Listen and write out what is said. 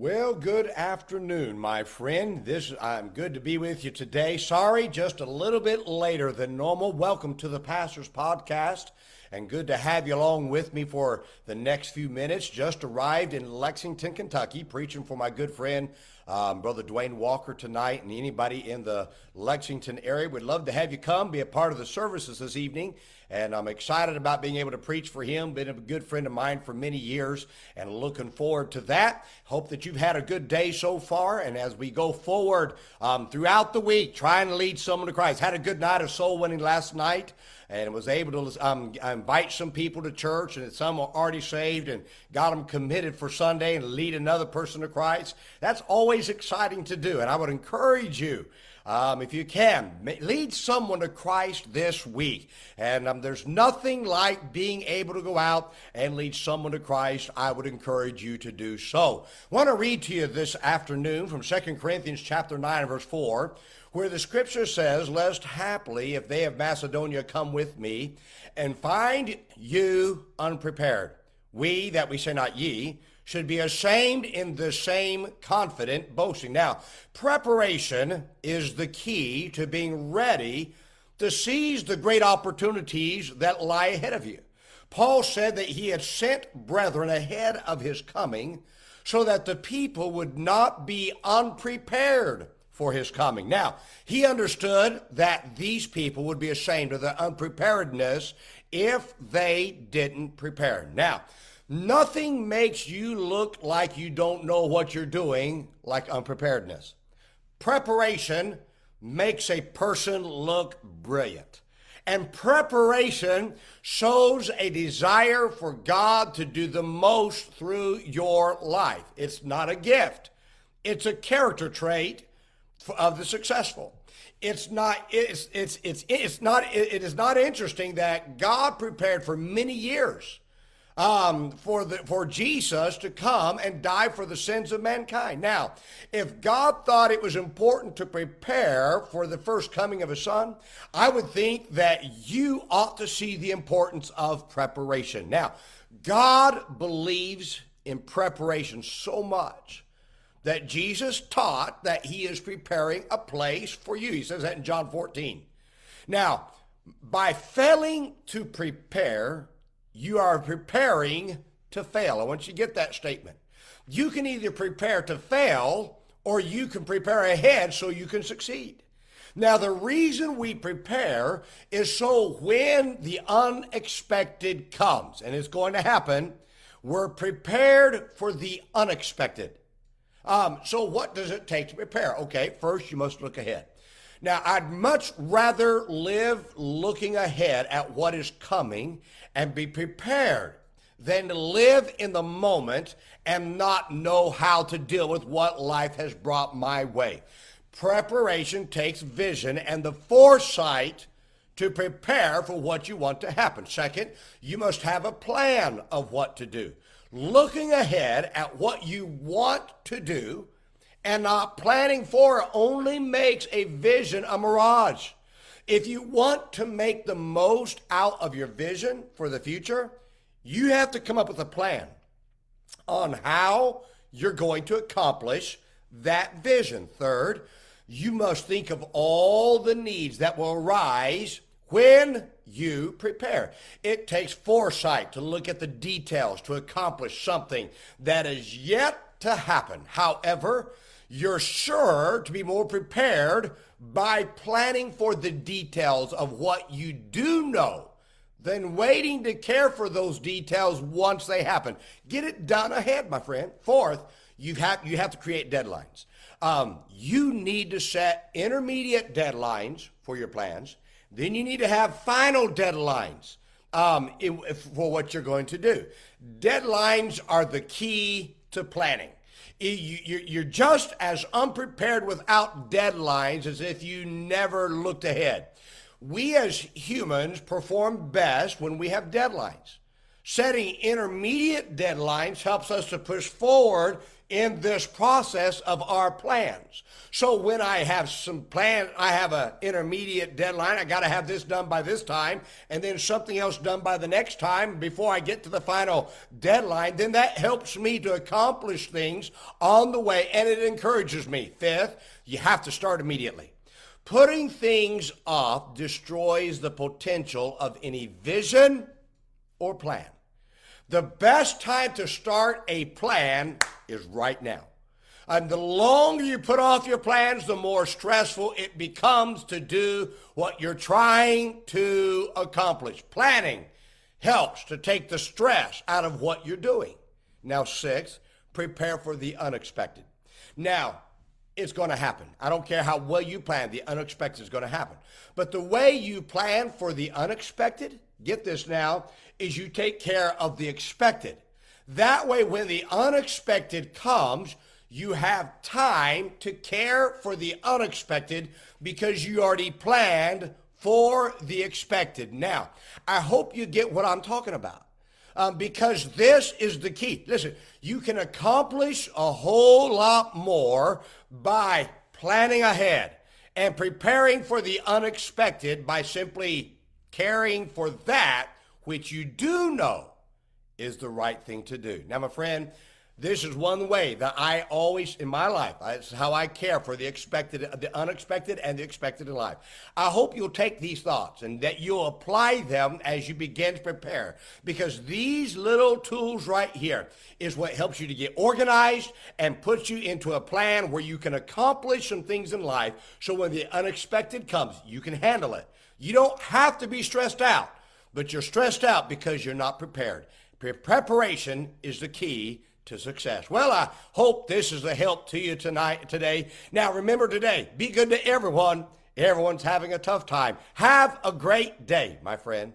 Well, good afternoon, my friend. This I'm good to be with you today. Sorry, just a little bit later than normal. Welcome to the Pastor's Podcast, and good to have you along with me for the next few minutes. Just arrived in Lexington, Kentucky, preaching for my good friend um, Brother Dwayne Walker tonight, and anybody in the Lexington area. We'd love to have you come, be a part of the services this evening. And I'm excited about being able to preach for him. Been a good friend of mine for many years and looking forward to that. Hope that you've had a good day so far. And as we go forward um, throughout the week, trying to lead someone to Christ. Had a good night of soul winning last night and was able to um, invite some people to church, and some are already saved and got them committed for Sunday and lead another person to Christ. That's always exciting to do, and I would encourage you. Um, if you can, lead someone to Christ this week. And um, there's nothing like being able to go out and lead someone to Christ. I would encourage you to do so. I want to read to you this afternoon from 2 Corinthians chapter 9 verse 4 where the scripture says, Lest haply, if they of Macedonia come with me, and find you unprepared, we, that we say not ye, should be ashamed in the same confident boasting. Now, preparation is the key to being ready to seize the great opportunities that lie ahead of you. Paul said that he had sent brethren ahead of his coming so that the people would not be unprepared for his coming. Now, he understood that these people would be ashamed of their unpreparedness if they didn't prepare. Now, nothing makes you look like you don't know what you're doing like unpreparedness. Preparation makes a person look brilliant. And preparation shows a desire for God to do the most through your life. It's not a gift, it's a character trait of the successful. It's not. It's it's it's it's not. It is not interesting that God prepared for many years um, for the for Jesus to come and die for the sins of mankind. Now, if God thought it was important to prepare for the first coming of His Son, I would think that you ought to see the importance of preparation. Now, God believes in preparation so much that Jesus taught that he is preparing a place for you. He says that in John 14. Now, by failing to prepare, you are preparing to fail. I want you to get that statement. You can either prepare to fail or you can prepare ahead so you can succeed. Now, the reason we prepare is so when the unexpected comes, and it's going to happen, we're prepared for the unexpected. Um, so, what does it take to prepare? Okay, first you must look ahead. Now, I'd much rather live looking ahead at what is coming and be prepared than to live in the moment and not know how to deal with what life has brought my way. Preparation takes vision and the foresight to prepare for what you want to happen. Second, you must have a plan of what to do looking ahead at what you want to do and not planning for it only makes a vision a mirage. If you want to make the most out of your vision for the future, you have to come up with a plan on how you're going to accomplish that vision. Third, you must think of all the needs that will arise when you prepare. It takes foresight to look at the details to accomplish something that is yet to happen. However, you're sure to be more prepared by planning for the details of what you do know than waiting to care for those details once they happen. Get it done ahead, my friend. Fourth, you have you have to create deadlines. Um, you need to set intermediate deadlines for your plans then you need to have final deadlines um, for what you're going to do. Deadlines are the key to planning. You're just as unprepared without deadlines as if you never looked ahead. We as humans perform best when we have deadlines. Setting intermediate deadlines helps us to push forward in this process of our plans. So when I have some plan, I have an intermediate deadline. I got to have this done by this time and then something else done by the next time before I get to the final deadline. Then that helps me to accomplish things on the way and it encourages me. Fifth, you have to start immediately. Putting things off destroys the potential of any vision or plan. The best time to start a plan is right now. And the longer you put off your plans, the more stressful it becomes to do what you're trying to accomplish. Planning helps to take the stress out of what you're doing. Now, six, prepare for the unexpected. Now, it's going to happen. I don't care how well you plan, the unexpected is going to happen. But the way you plan for the unexpected, get this now, is you take care of the expected. That way, when the unexpected comes, you have time to care for the unexpected because you already planned for the expected. Now, I hope you get what I'm talking about. Um, because this is the key. Listen, you can accomplish a whole lot more by planning ahead and preparing for the unexpected by simply caring for that which you do know is the right thing to do. Now, my friend, this is one way that I always, in my life, it's how I care for the expected, the unexpected, and the expected in life. I hope you'll take these thoughts and that you'll apply them as you begin to prepare, because these little tools right here is what helps you to get organized and puts you into a plan where you can accomplish some things in life. So when the unexpected comes, you can handle it. You don't have to be stressed out but you're stressed out because you're not prepared. Preparation is the key to success. Well, I hope this is a help to you tonight, today. Now, remember today, be good to everyone. Everyone's having a tough time. Have a great day, my friend.